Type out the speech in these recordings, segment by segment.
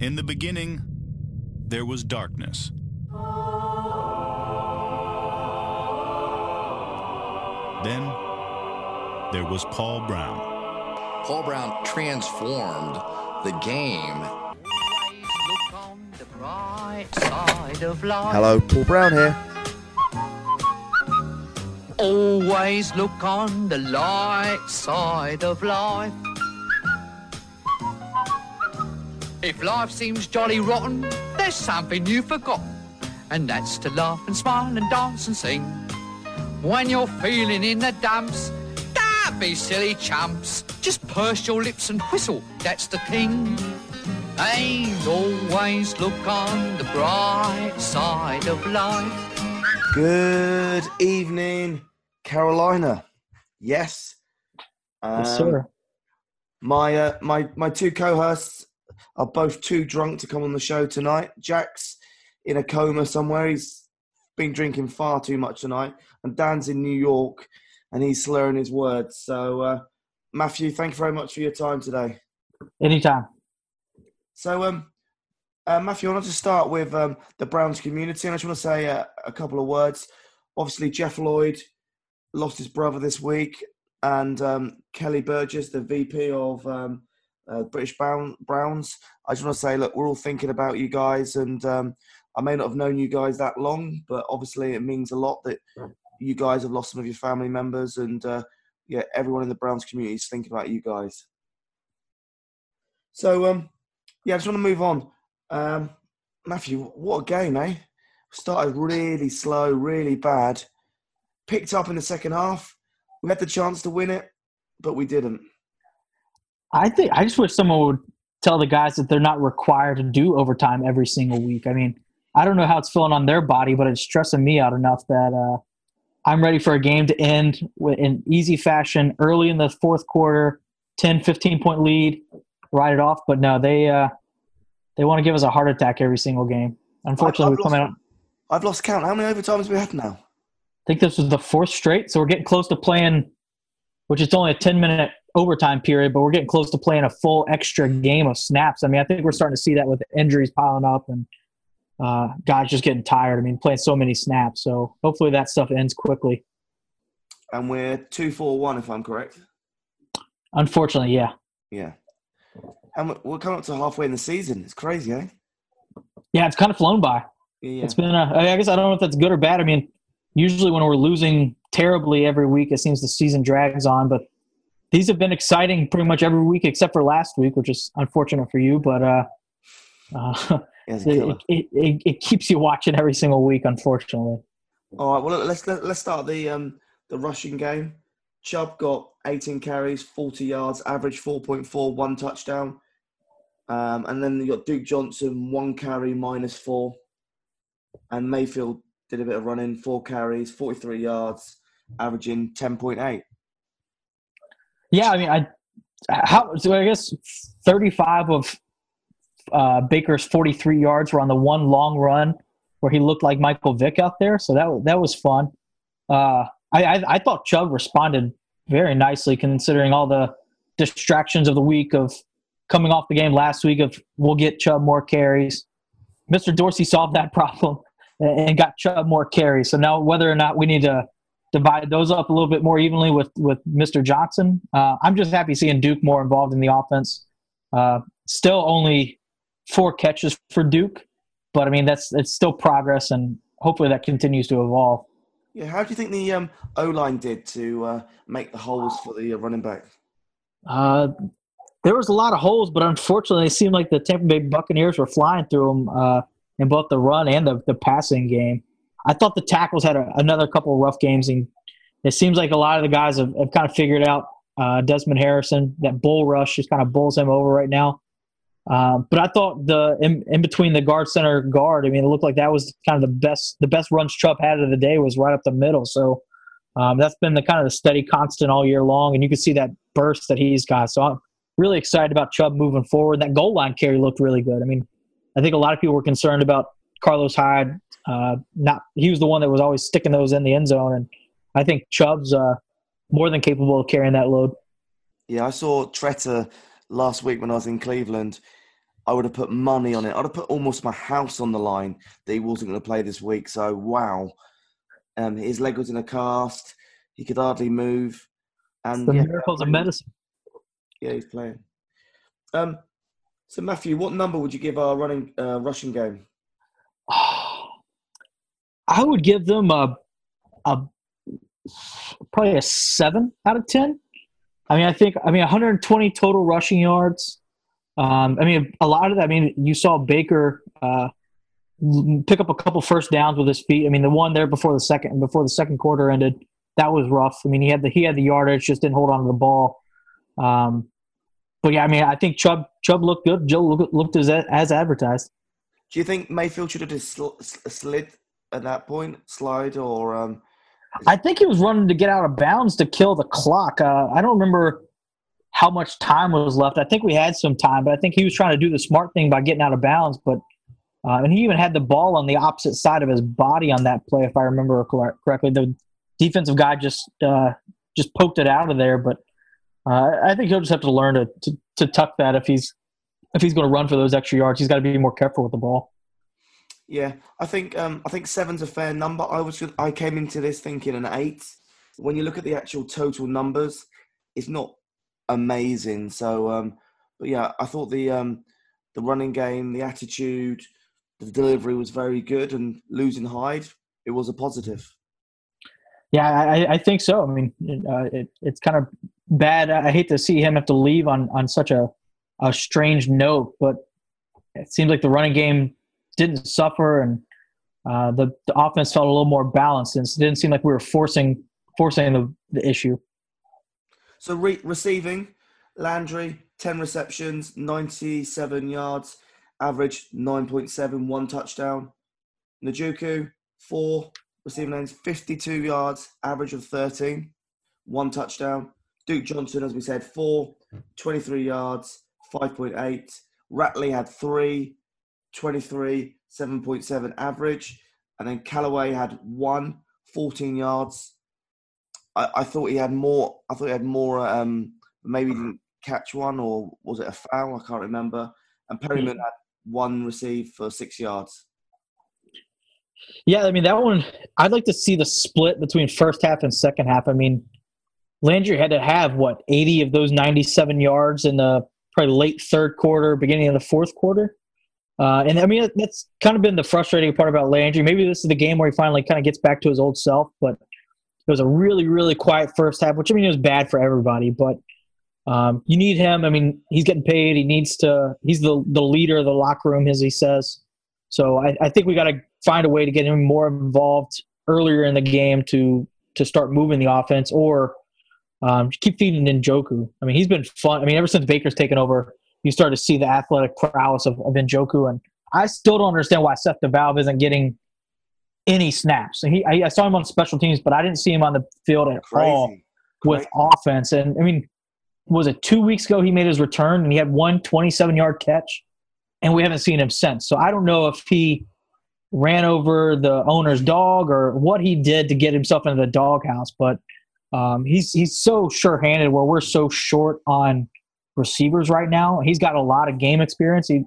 In the beginning, there was darkness. Then, there was Paul Brown. Paul Brown transformed the game. Hello, Paul Brown here. Always look on the light side of life. If life seems jolly rotten, there's something you've forgotten, and that's to laugh and smile and dance and sing. When you're feeling in the dumps, don't be silly chumps. Just purse your lips and whistle, that's the thing. And always look on the bright side of life. Good evening, Carolina. Yes. Yes, Um, sir. My uh, my my two co-hosts are both too drunk to come on the show tonight. Jack's in a coma somewhere. He's been drinking far too much tonight, and Dan's in New York, and he's slurring his words. So, uh, Matthew, thank you very much for your time today. Anytime. So, um, uh, Matthew, I want to start with um, the Browns community, and I just want to say uh, a couple of words. Obviously, Jeff Lloyd lost his brother this week, and um, Kelly Burgess, the VP of um, uh, British Brown, Browns. I just want to say, look, we're all thinking about you guys, and um, I may not have known you guys that long, but obviously, it means a lot that you guys have lost some of your family members, and uh, yeah, everyone in the Browns community is thinking about you guys. So, um, yeah, I just want to move on. Um, Matthew, what a game, eh? Started really slow, really bad. Picked up in the second half. We had the chance to win it, but we didn't. I think I just wish someone would tell the guys that they're not required to do overtime every single week. I mean, I don't know how it's feeling on their body, but it's stressing me out enough that uh, I'm ready for a game to end in easy fashion early in the fourth quarter, 10, 15 point lead, ride it off. But no, they uh, they want to give us a heart attack every single game. Unfortunately, I've we come lost- out. I've lost count. How many overtimes have we had now? I think this was the fourth straight, so we're getting close to playing, which is only a ten minute overtime period, but we're getting close to playing a full extra game of snaps. I mean, I think we're starting to see that with injuries piling up and uh, guys just getting tired. I mean, playing so many snaps. So hopefully that stuff ends quickly. And we're two, four, one, if I'm correct. Unfortunately, yeah. Yeah. And we're- we're coming up to halfway in the season. It's crazy, eh? Yeah, it's kind of flown by. Yeah. It's been a, I guess I don't know if that's good or bad. I mean, usually when we're losing terribly every week, it seems the season drags on. But these have been exciting pretty much every week except for last week, which is unfortunate for you. But uh, uh, Yeah, it's a killer. it, it, it, it keeps you watching every single week, unfortunately. All right. Well, let's let, let's start the um the rushing game. Chubb got 18 carries, 40 yards, average 4.4, one touchdown. Um, and then you got Duke Johnson, one carry, minus four. And Mayfield did a bit of running, four carries, 43 yards, averaging 10.8. Yeah, I mean, I how so I guess thirty-five of uh, Baker's forty-three yards were on the one long run where he looked like Michael Vick out there. So that that was fun. Uh, I, I I thought Chubb responded very nicely considering all the distractions of the week of coming off the game last week of we'll get Chubb more carries. Mr. Dorsey solved that problem and and got Chubb more carries. So now whether or not we need to divide those up a little bit more evenly with with Mr. Johnson. Uh, I'm just happy seeing Duke more involved in the offense. Uh, still only four catches for Duke, but I mean that's it's still progress, and hopefully that continues to evolve. Yeah, how do you think the um, O line did to uh, make the holes for the uh, running back? Uh, there was a lot of holes, but unfortunately, it seemed like the Tampa Bay Buccaneers were flying through them uh, in both the run and the, the passing game. I thought the tackles had a, another couple of rough games, and it seems like a lot of the guys have, have kind of figured out uh, Desmond Harrison. That bull rush just kind of bulls him over right now. Uh, but I thought the in, in between the guard center guard, I mean, it looked like that was kind of the best the best runs Chubb had of the day was right up the middle. So um, that's been the kind of the steady constant all year long, and you can see that burst that he's got. So I'm really excited about Chubb moving forward. That goal line carry looked really good. I mean, I think a lot of people were concerned about Carlos Hyde. Uh, not he was the one that was always sticking those in the end zone, and I think Chubb's uh, more than capable of carrying that load. Yeah, I saw Tretter last week when I was in Cleveland, I would have put money on it. I'd have put almost my house on the line that he wasn't going to play this week. So wow, um, his leg was in a cast. He could hardly move, and The yeah, miracles of medicine. yeah, he's playing. Um, so Matthew, what number would you give our running uh, rushing game? I would give them a, a probably a seven out of ten. I mean, I think I mean 120 total rushing yards. Um, I mean, a lot of that. I mean, you saw Baker uh, pick up a couple first downs with his feet. I mean, the one there before the second before the second quarter ended, that was rough. I mean, he had the he had the yardage, just didn't hold on to the ball. Um, but yeah, I mean, I think Chubb Chubb looked good. Joe looked, looked as as advertised. Do you think Mayfield should have just sl- sl- slid at that point, slide, or um, I think he was running to get out of bounds to kill the clock. Uh, I don't remember how much time was left. I think we had some time, but I think he was trying to do the smart thing by getting out of bounds. But uh, and he even had the ball on the opposite side of his body on that play, if I remember correctly. The defensive guy just uh, just poked it out of there. But uh, I think he'll just have to learn to, to to tuck that if he's if he's going to run for those extra yards. He's got to be more careful with the ball. Yeah, I think um, I think seven's a fair number. I was I came into this thinking an eight. When you look at the actual total numbers, it's not amazing. So, um, but yeah, I thought the um, the running game, the attitude, the delivery was very good, and losing Hyde, it was a positive. Yeah, I, I think so. I mean, uh, it, it's kind of bad. I hate to see him have to leave on, on such a, a strange note, but it seems like the running game didn't suffer and uh, the, the offense felt a little more balanced. And it didn't seem like we were forcing forcing the, the issue. So re- receiving, Landry, 10 receptions, 97 yards, average 9.7, one touchdown. Njoku, four receiving lanes, 52 yards, average of 13, one touchdown. Duke Johnson, as we said, four, 23 yards, 5.8. Ratley had three, 23, 7.7 average. And then Callaway had one, 14 yards. I, I thought he had more. I thought he had more. Um, maybe he didn't catch one, or was it a foul? I can't remember. And Perriman had one receive for six yards. Yeah, I mean that one. I'd like to see the split between first half and second half. I mean, Landry had to have what eighty of those ninety-seven yards in the probably late third quarter, beginning of the fourth quarter. Uh, and I mean that's kind of been the frustrating part about Landry. Maybe this is the game where he finally kind of gets back to his old self. But it was a really, really quiet first half, which I mean it was bad for everybody. But um, you need him. I mean, he's getting paid. He needs to. He's the the leader of the locker room, as he says. So I, I think we got to find a way to get him more involved earlier in the game to to start moving the offense, or um, keep feeding Njoku. I mean, he's been fun. I mean, ever since Baker's taken over, you start to see the athletic prowess of, of Njoku, and I still don't understand why Seth DeValve isn't getting any snaps. He, I, I saw him on special teams, but I didn't see him on the field at all with Crazy. offense. And I mean, was it two weeks ago he made his return and he had one 27 yard catch, and we haven't seen him since. So I don't know if he ran over the owner's dog or what he did to get himself into the doghouse, but um, he's he's so sure handed where we're so short on receivers right now. He's got a lot of game experience. He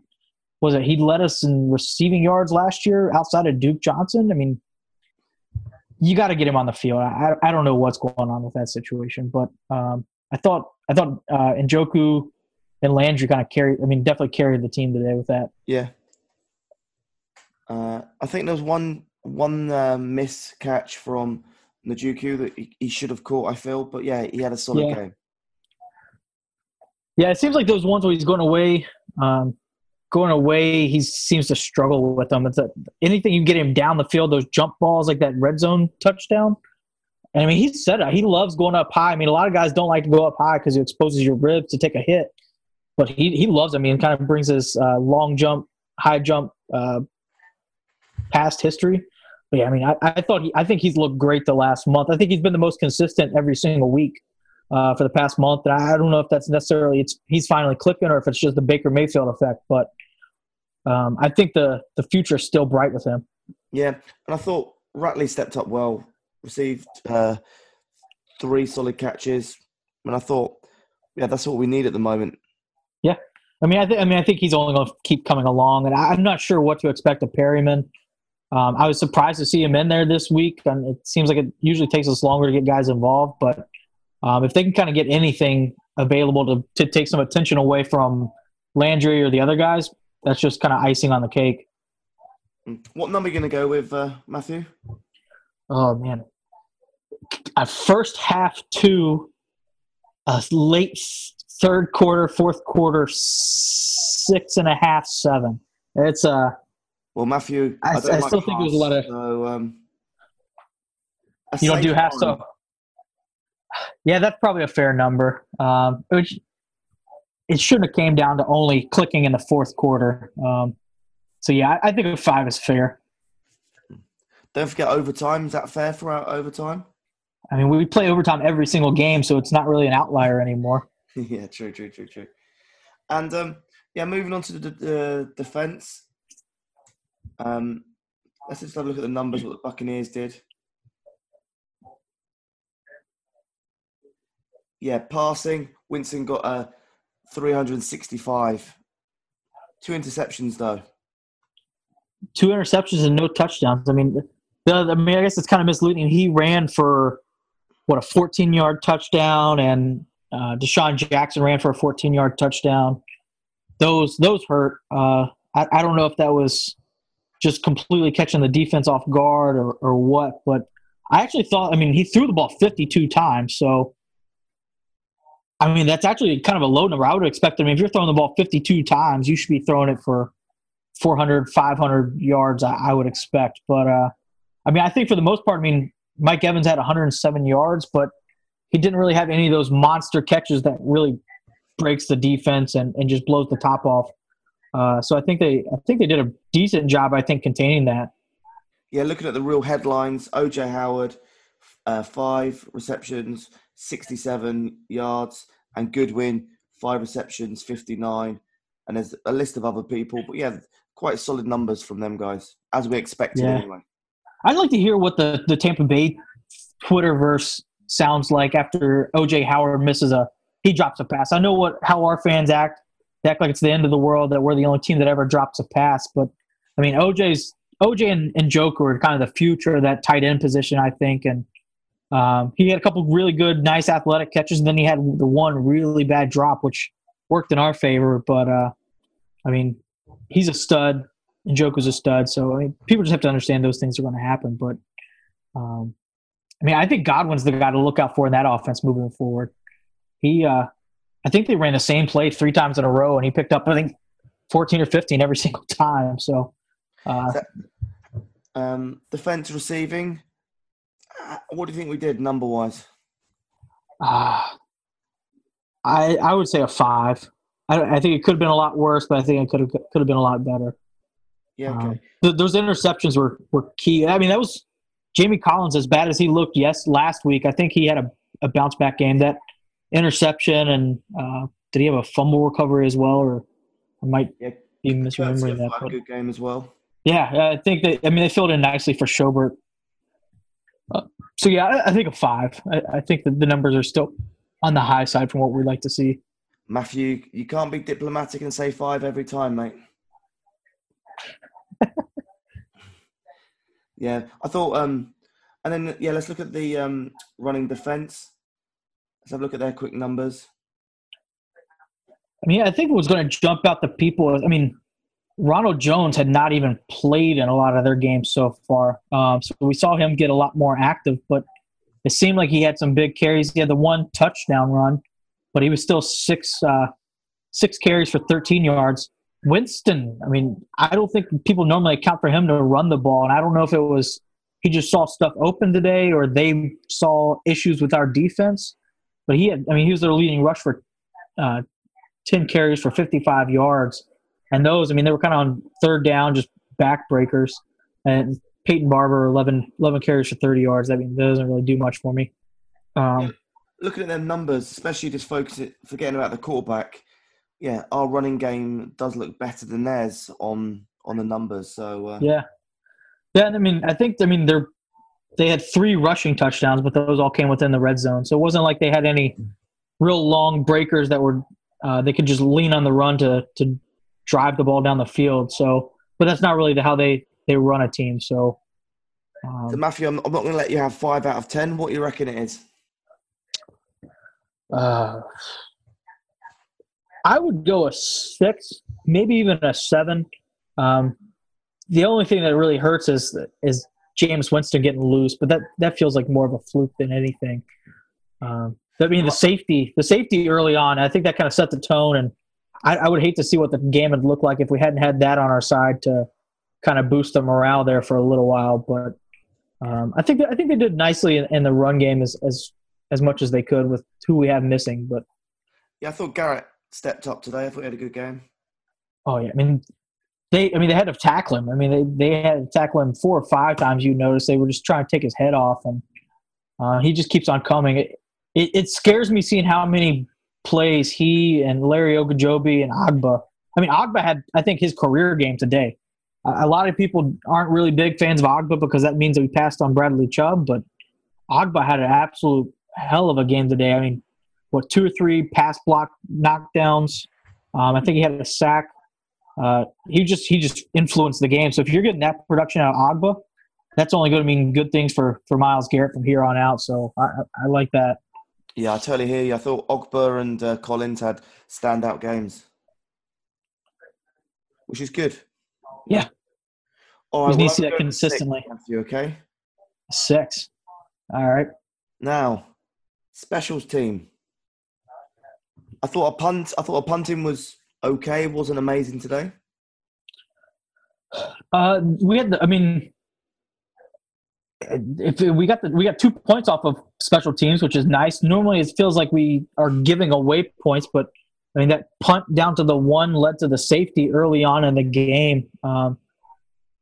was it he led us in receiving yards last year outside of Duke Johnson. I mean, you got to get him on the field. I, I don't know what's going on with that situation, but um, I thought I thought uh, Njoku and Landry kind of carried. I mean, definitely carried the team today with that. Yeah. Uh, I think there was one one uh, miss catch from Njoku that he, he should have caught. I feel, but yeah, he had a solid Yeah. game. Yeah, it seems like those ones where he's going away, um, going away, he seems to struggle with them. It's a, anything you get him down the field, those jump balls like that red zone touchdown. I mean, he said it. He loves going up high. I mean, a lot of guys don't like to go up high because it exposes your ribs to take a hit. But he he loves. I mean, kind of brings his uh, long jump, high jump, uh, past history. But yeah, I mean, I, I thought he, I think he's looked great the last month. I think he's been the most consistent every single week uh, for the past month. And I don't know if that's necessarily it's he's finally clicking or if it's just the Baker Mayfield effect. But um, I think the the future is still bright with him. Yeah, and I thought Ratley stepped up well, received uh, three solid catches, and I thought, yeah, that's what we need at the moment. Yeah, I mean, I think I mean I think he's only going to keep coming along, and I, am not sure what to expect of Perriman. Um, I was surprised to see him in there this week, and it seems like it usually takes us longer to get guys involved. But um, if they can kind of get anything available to to take some attention away from Landry or the other guys, that's just kind of icing on the cake. What number are you going to go with, uh, Matthew? Oh man, a first half two, a late third quarter, fourth quarter, six and a half, seven. It's a. Uh, well, Matthew, I, I, I still half, think there's a lot of. So, um, you don't do half, so. Yeah, that's probably a fair number. Um, which it shouldn't have came down to only clicking in the fourth quarter. Um, so yeah, I, I think a five is fair. Don't forget overtime. Is that fair for our overtime? I mean, we play overtime every single game, so it's not really an outlier anymore. yeah, true, true, true, true. And um, yeah, moving on to the, the defense. Um, let's just have a look at the numbers. What the Buccaneers did. Yeah, passing. Winston got a uh, 365. Two interceptions though. Two interceptions and no touchdowns. I mean, the, I mean, I guess it's kind of misleading. He ran for what a 14 yard touchdown, and uh, DeSean Jackson ran for a 14 yard touchdown. Those those hurt. Uh, I, I don't know if that was just completely catching the defense off guard or, or what, but I actually thought. I mean, he threw the ball 52 times, so I mean that's actually kind of a low number. I would expect. I mean, if you're throwing the ball 52 times, you should be throwing it for 400, 500 yards. I, I would expect, but uh, I mean, I think for the most part, I mean, Mike Evans had 107 yards, but he didn't really have any of those monster catches that really breaks the defense and, and just blows the top off. Uh, so I think they I think they did a decent job. I think containing that. Yeah, looking at the real headlines, OJ Howard, uh, five receptions, 67 yards, and Godwin, five receptions, 59. And there's a list of other people, but yeah, quite solid numbers from them guys, as we expected yeah. anyway. I'd like to hear what the, the Tampa Bay Twitterverse sounds like after OJ Howard misses a he drops a pass. I know what how our fans act. They act like it's the end of the world that we're the only team that ever drops a pass. But I mean OJ's OJ and, and Joker are kind of the future of that tight end position, I think. And um, he had a couple really good, nice athletic catches, and then he had the one really bad drop, which worked in our favor. But uh, I mean, he's a stud and Joker's a stud. So I mean, people just have to understand those things are going to happen. But um, I mean, I think Godwin's the guy to look out for in that offense moving forward. He, uh, I think they ran the same play three times in a row, and he picked up I think fourteen or fifteen every single time. So, uh, um, defense receiving. Uh, what do you think we did number wise? Uh, I I would say a five. I, I think it could have been a lot worse, but I think it could have could have been a lot better. Yeah, okay. Um, th- those interceptions were were key. I mean, that was Jamie Collins as bad as he looked. Yes, last week I think he had a, a bounce back game. That interception and uh, did he have a fumble recovery as well, or I might yeah. be misremembering that. But, good game as well. Yeah, I think that. I mean, they filled in nicely for Schobert. Uh, so yeah, I, I, think a five. I, I think that the numbers are still on the high side from what we'd like to see. Matthew, you can't be diplomatic and say five every time, mate. yeah, I thought. Um, and then yeah, let's look at the um, running defense. Let's have a look at their quick numbers. I mean, I think what's going to jump out the people. I mean, Ronald Jones had not even played in a lot of their games so far, um, so we saw him get a lot more active. But it seemed like he had some big carries. He had the one touchdown run, but he was still six uh, six carries for 13 yards. Winston, I mean, I don't think people normally account for him to run the ball, and I don't know if it was he just saw stuff open today or they saw issues with our defense. But he had, I mean, he was their leading rush for uh, 10 carries for 55 yards. And those, I mean, they were kind of on third down, just backbreakers. And Peyton Barber, 11, 11 carries for 30 yards. I mean, that doesn't really do much for me. Um, Looking at their numbers, especially just focusing, forgetting about the quarterback, yeah, our running game does look better than theirs on on the numbers. So uh, yeah, yeah. I mean, I think I mean they're they had three rushing touchdowns, but those all came within the red zone. So it wasn't like they had any real long breakers that were uh, they could just lean on the run to to drive the ball down the field. So, but that's not really the, how they they run a team. So, um, So Matthew, I'm, I'm not going to let you have five out of ten. What do you reckon it is? uh, I would go a six, maybe even a seven. Um, the only thing that really hurts is is Jameis Winston getting loose, but that that feels like more of a fluke than anything. Um, I mean, the safety, the safety early on, I think that kind of set the tone, and I, I would hate to see what the game would look like if we hadn't had that on our side to kind of boost the morale there for a little while. But um, I think I think they did nicely in, in the run game as as as much as they could with who we have missing. But Yeah, I thought Garrett stepped up today. I thought he had a good game. oh yeah, I mean they I mean they had to tackle him. I mean they they had to tackle him four or five times. You notice they were just trying to take his head off, and uh, he just keeps on coming. It, it it scares me seeing how many plays he and Larry Ogunjobi and Ogbah. I mean Ogbah had I think his career game today. A lot of people aren't really big fans of Ogbah because that means that we passed on Bradley Chubb, but Ogbah had an absolute hell of a game today. I mean, what two or three pass block knockdowns. Um, I think he had a sack. Uh, he just he just influenced the game. So if you're getting that production out of Ogbah, that's only going to mean good things for for Myles Garrett from here on out. So I I like that. Yeah, I totally hear you. I thought Ogbah and uh, Collins had standout games, which is good. Yeah. All We right, need to see that six, consistently. Matthew, okay. Six. All right. Now, specials team. I thought a punt. I thought a punting was okay. It wasn't amazing today. Uh, we had the. I mean, if we got the we got two points off of special teams, which is nice. Normally, it feels like we are giving away points, but I mean that punt down to the one led to the safety early on in the game. Um,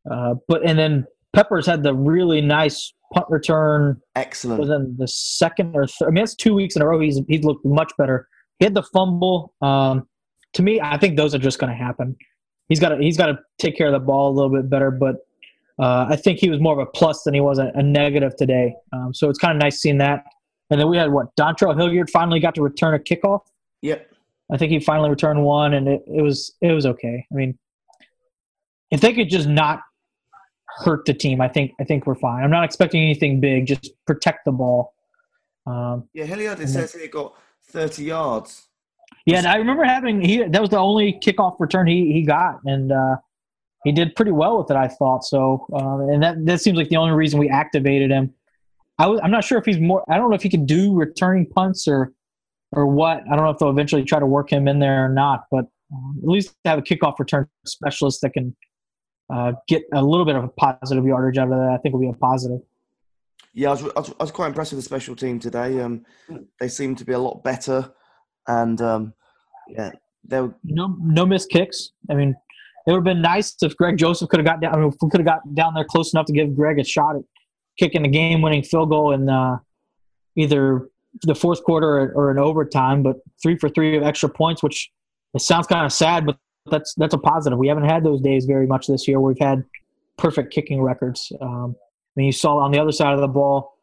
uh, but and then Peppers had the really nice punt return Excellent. within the second or third. I mean, it's two weeks in a row. He's he's looked much better. He had the fumble. Um, to me, I think those are just going to happen. He's got to he's got to take care of the ball a little bit better. But uh, I think he was more of a plus than he was a, a negative today. Um, so it's kind of nice seeing that. And then we had what Dontrell Hilliard finally got to return a kickoff. Yep. I think he finally returned one, and it, it was it was okay. I mean, if they could just not hurt the team, I think I think we're fine. I'm not expecting anything big. Just protect the ball. Um, Yeah, Hilliard. It says he got 30 yards. yeah, and I remember having he that was the only kickoff return he he got, and uh, he did pretty well with it. I thought so, um, and that that seems like the only reason we activated him. I was, I'm not sure if he's more. I don't know if he can do returning punts or or what. I don't know if they'll eventually try to work him in there or not, but um, at least have a kickoff return specialist that can uh, get a little bit of a positive yardage out of that. I think will be a positive. Yeah, I was, I was, I was quite impressed with the special team today. Um, they seem to be a lot better, and um, yeah, they were, no no missed kicks. I mean, it would have been nice if Greg Joseph could have got down. I mean, if we could have got down there close enough to give Greg a shot at kicking the game-winning field goal in uh, either the fourth quarter or, in overtime. But three for three of extra points, which it sounds kind of sad, but that's that's a positive. We haven't had those days very much this year. We've had perfect kicking records. Um, I mean, you saw on the other side of the ball.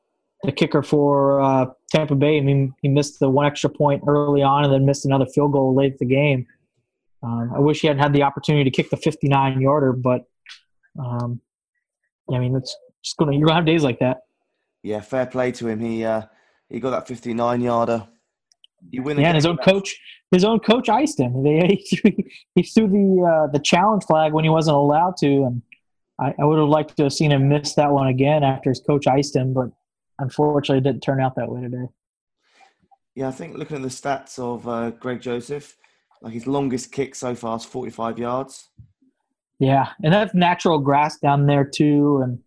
The kicker for uh, Tampa Bay, I mean, he missed the one extra point early on and then missed another field goal late in the game. Um, I wish he hadn't had the opportunity to kick the 59 yarder, but um, I mean, it's just gonna you're gonna have days like that. yeah, fair play to him. He uh, he got that 59 yarder. You win. Yeah, and his own coach, his own coach iced him. They, he, threw, he threw the uh, the challenge flag when he wasn't allowed to, and I, I would have liked to have seen him miss that one again after his coach iced him, but unfortunately, it didn't turn out that way today. Yeah, I think looking at the stats of uh, Greg Joseph, like his longest kick so far is 45 yards. Yeah, and that's natural grass down there too, and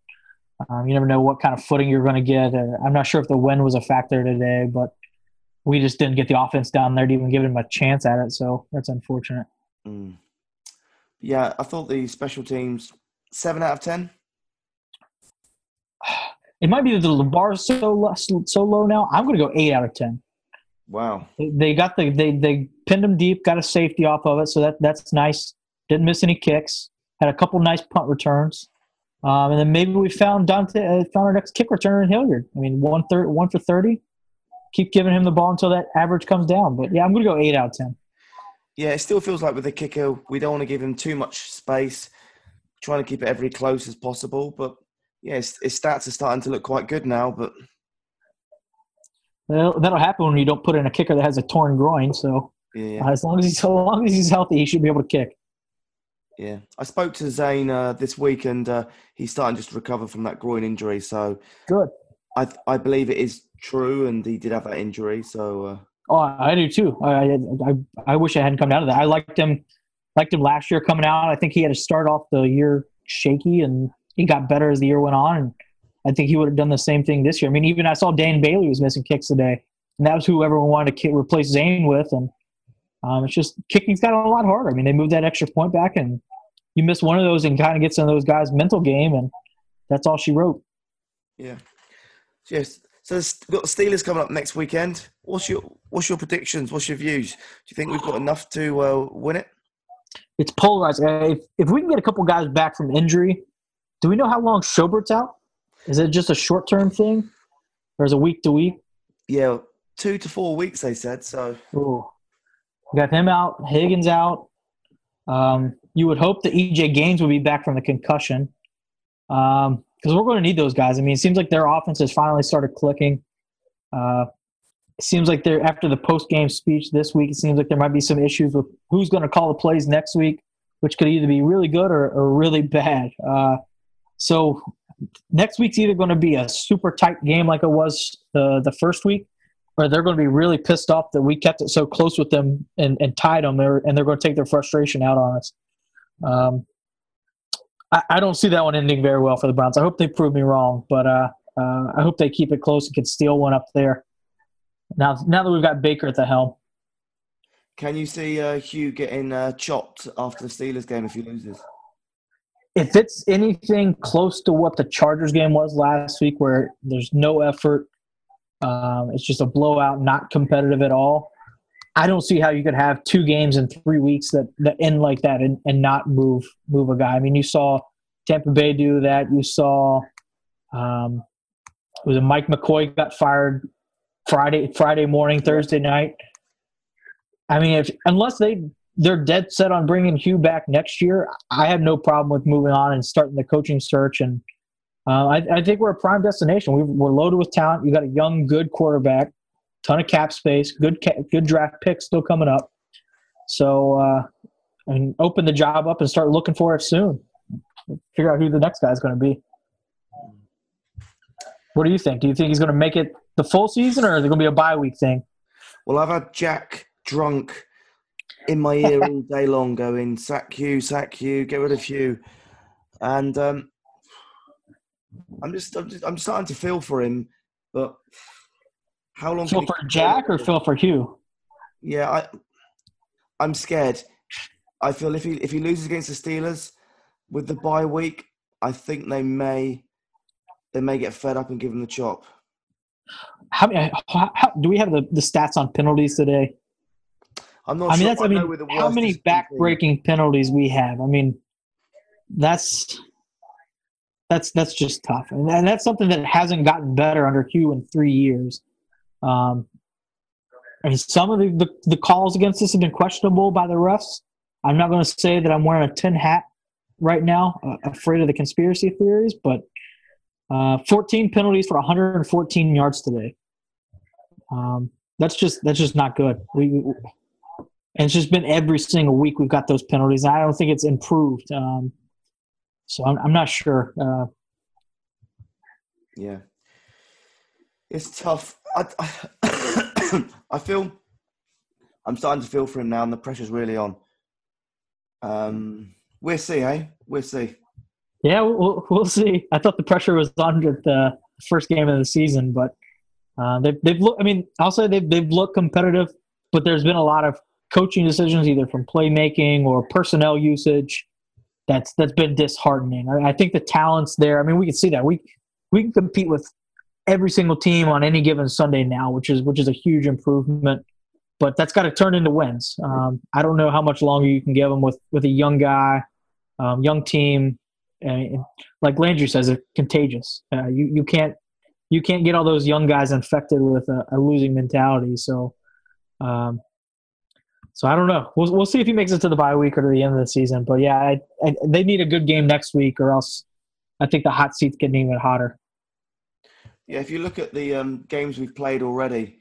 um, you never know what kind of footing you're going to get. Uh, I'm not sure if the wind was a factor today, but we just didn't get the offense down there to even give him a chance at it. So that's unfortunate. Mm. Yeah, I thought the special teams seven out of ten. It might be that the bar is so so low now. I'm going to go eight out of ten. Wow. They- got the they they pinned him deep, got a safety off of it, so that that's nice. Didn't miss any kicks. Had a couple nice punt returns, um, and then maybe we found Dante uh, found our next kick returner in Hilliard. I mean, one third one for thirty. Keep giving him the ball until that average comes down. But yeah, I'm going to go eight out of ten. Yeah, it still feels like with the kicker, we don't want to give him too much space, trying to keep it every close as possible. But yeah, his, his stats are starting to look quite good now. But Well, that'll happen when you don't put in a kicker that has a torn groin. So yeah, uh, as long as he's as long as he's healthy, he should be able to kick. yeah. I spoke to Zane uh, this week, and uh, he's starting just to recover from that groin injury. So Good. I I believe it is true, and he did have that injury. So uh, Oh, I do too. I, I I I wish I hadn't come down to that. I liked him, liked him last year coming out. I think he had to start off the year shaky, and he got better as the year went on. And I think he would have done the same thing this year. I mean, even I saw Dan Bailey was missing kicks today, and that was who everyone wanted to kick, replace Zane with. And um, it's just kicking's got a lot harder. I mean, they moved that extra point back, and you miss one of those, and kind of gets in those guys' mental game, and that's all she wrote. yeah, yes. So we've got the Steelers coming up next weekend. What's your what's your predictions? What's your views? Do you think we've got enough to uh, win it? It's polarized. If, if we can get a couple guys back from injury, do we know how long Schobert's out? Is it just a short term thing, or is it week to week? Yeah, two to four weeks they said. So Ooh. We got him out. Higgins out. Um, you would hope that EJ Gaines would be back from the concussion because we're going to need those guys. I mean, it seems like their offense has finally started clicking. Uh, it seems like they're after the post game speech this week. It seems like there might be some issues with who's going to call the plays next week, which could either be really good or, or really bad. Uh, so next week's either going to be a super tight game like it was the the first week, or they're going to be really pissed off that we kept it so close with them and, and tied them, there, and they're going to take their frustration out on us. Um, I, I don't see that one ending very well for the Browns. I hope they prove me wrong, but uh, uh, I hope they keep it close and can steal one up there. Now, now that we've got Baker at the helm, can you see uh, Hue getting uh, chopped after the Steelers game if he loses? If it's anything close to what the Chargers game was last week, where there's no effort, um, it's just a blowout, not competitive at all. I don't see how you could have two games in three weeks that, that end like that and, and not move move a guy. I mean, you saw Tampa Bay do that. You saw um, was it Mike McCoy got fired Friday Friday morning, Thursday night. I mean, if unless they they're dead set on bringing Hue back next year, I have no problem with moving on and starting the coaching search. And uh, I, I think we're a prime destination. we we're loaded with talent. You got a young, good quarterback, ton of cap space, good ca- good draft picks still coming up. So, uh, mean, open the job up and start looking for it soon. Figure out who the next guy is going to be. What do you think? Do you think he's going to make it the full season, or is it going to be a bye week thing? Well, I've had Jack drunk in my ear all day long, going sack you, sack you, get rid of you, and um, I'm just, I'm just I'm starting to feel for him, but how long? Phil can for Jack or Phil for Hue? Yeah, I, I'm scared. I feel if he if he loses against the Steelers with the bye week, I think they may they may get fed up and give him the chop. How, many- how, how do we have the, the stats on penalties today? I'm not I mean, sure. that's I know mean, how many as a team. back-breaking penalties we have? I mean, that's that's that's just tough, and, and that's something that hasn't gotten better under Hue in three years. Um, I mean, some of the, the, the calls against us have been questionable by the refs. I'm not going to say that I'm wearing a tin hat right now, uh, afraid of the conspiracy theories, but uh, 14 penalties for 114 yards today. Um, that's just that's just not good. We, we and it's just been every single week we've got those penalties. I don't think it's improved. Um, so I'm, I'm not sure. Uh, Yeah, it's tough. I, I, I feel I'm starting to feel for him now, and the pressure's really on. Um, we'll see, eh? We'll see. yeah, we'll, we'll see. I thought the pressure was on at the first game of the season, but uh, they've they've looked. I mean, I'll say they've they've looked competitive, but there's been a lot of coaching decisions, either from playmaking or personnel usage. That's that's been disheartening. I, I think the talents there. I mean, we can see that we we can compete with every single team on any given Sunday now, which is which is a huge improvement. But that's got to turn into wins. Um, I don't know how much longer you can give them with with a young guy, um, young team. And like Landry says, it's contagious. Uh, you you can't you can't get all those young guys infected with a, a losing mentality. So um, So I don't know. We'll we'll see if he makes it to the bye week or to the end of the season. But yeah, I, I, they need a good game next week, or else I think the hot seat's getting even hotter. Yeah, if you look at the um, games we've played already,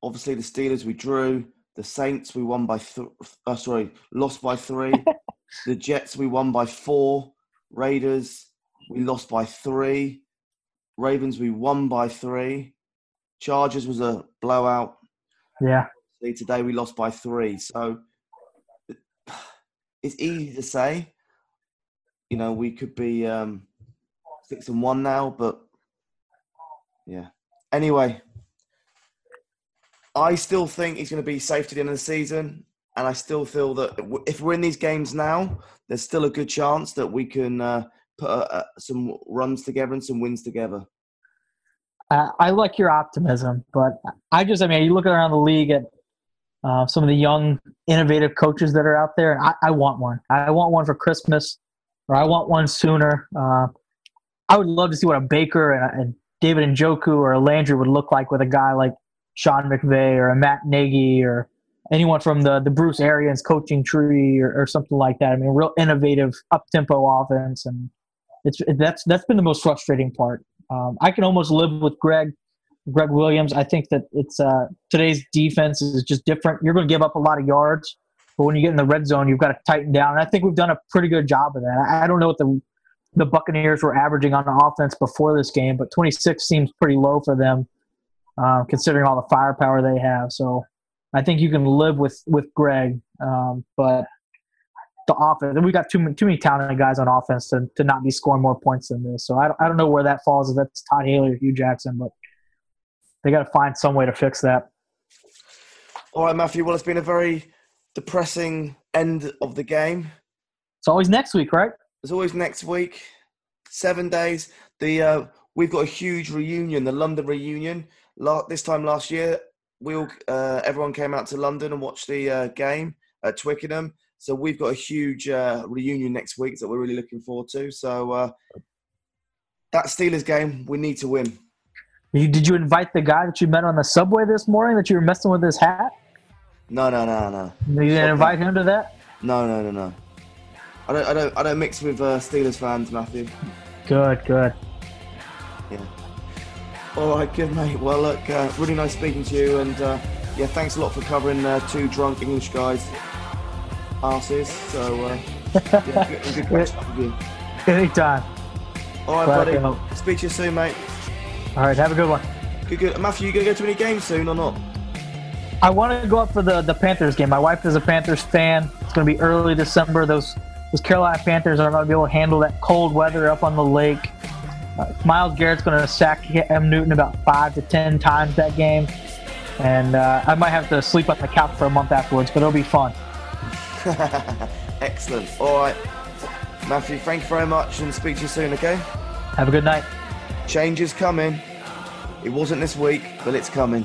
obviously the Steelers we drew, the Saints we won by th- uh, sorry lost by three, the Jets we won by four, Raiders we lost by three, Ravens we won by three, Chargers was a blowout. Yeah. Today we lost by three, so it's easy to say. You know, we could be um, six and one now, but yeah. Anyway, I still think he's going to be safe to the end of the season, and I still feel that if we're in these games now, there's still a good chance that we can uh, put uh, uh some runs together and some wins together. Uh, I like your optimism, but I just, I mean, you look around the league at uh, some of the young, innovative coaches that are out there, and I, I, want one. I want one for Christmas, or I want one sooner. Uh, I would love to see what a Baker and, and David Njoku or a Landry would look like with a guy like Sean McVay or a Matt Nagy or anyone from the, the Bruce Arians coaching tree or, or something like that. I mean, real innovative up tempo offense, and it's that's that's been the most frustrating part. Um, I can almost live with Gregg Gregg Williams. I think that it's uh, today's defense is just different. You're going to give up a lot of yards, but when you get in the red zone, you've got to tighten down. And I think we've done a pretty good job of that. I, don't know what the the Buccaneers were averaging on offense before this game, but 26 seems pretty low for them, uh, considering all the firepower they have. So I think you can live with with Gregg, um, but the offense, we've got too many, too many talented guys on offense to, to not be scoring more points than this. So I don't, I don't know where that falls. If that's Todd Haley or Hue Jackson, but they got to find some way to fix that. All right, Matthew. Well, it's been a very depressing end of the game. It's always next week, right? It's always, next week, seven days. The uh, we've got a huge reunion, the London reunion. This time last year, we all uh, everyone came out to London and watched the uh, game at Twickenham. So we've got a huge uh, reunion next week that we're really looking forward to. So uh, that Steelers game, we need to win. Did you invite the guy that you met on the subway this morning that you were messing with his hat? No, no, no, no. You didn't invite him to that? No, no, no, no. I don't, I don't, I don't mix with uh, Steelers fans, Matthew. Good, good. Yeah. All right, good mate. Well, look, uh, really nice speaking to you, and uh, yeah, thanks a lot for covering uh, two drunk English guys' asses. So uh, yeah, good, good catching up with you. Anytime. All right, Glad buddy. Speak to you soon, mate. All right, have a good one. Good, good. Matthew, you gonna go to any games soon or not? I want to go up for the the Panthers game. My wife is a Panthers fan. It's going to be early December. Those those Carolina Panthers are going to be able to handle that cold weather up on the lake. Uh, Myles Garrett's going to sack M Newton about five to ten times that game, and uh, I might have to sleep on the couch for a month afterwards, but it'll be fun. Excellent. All right, Matthew. Thank you very much, and speak to you soon. Okay. Have a good night. Change is coming. It wasn't this week, but it's coming.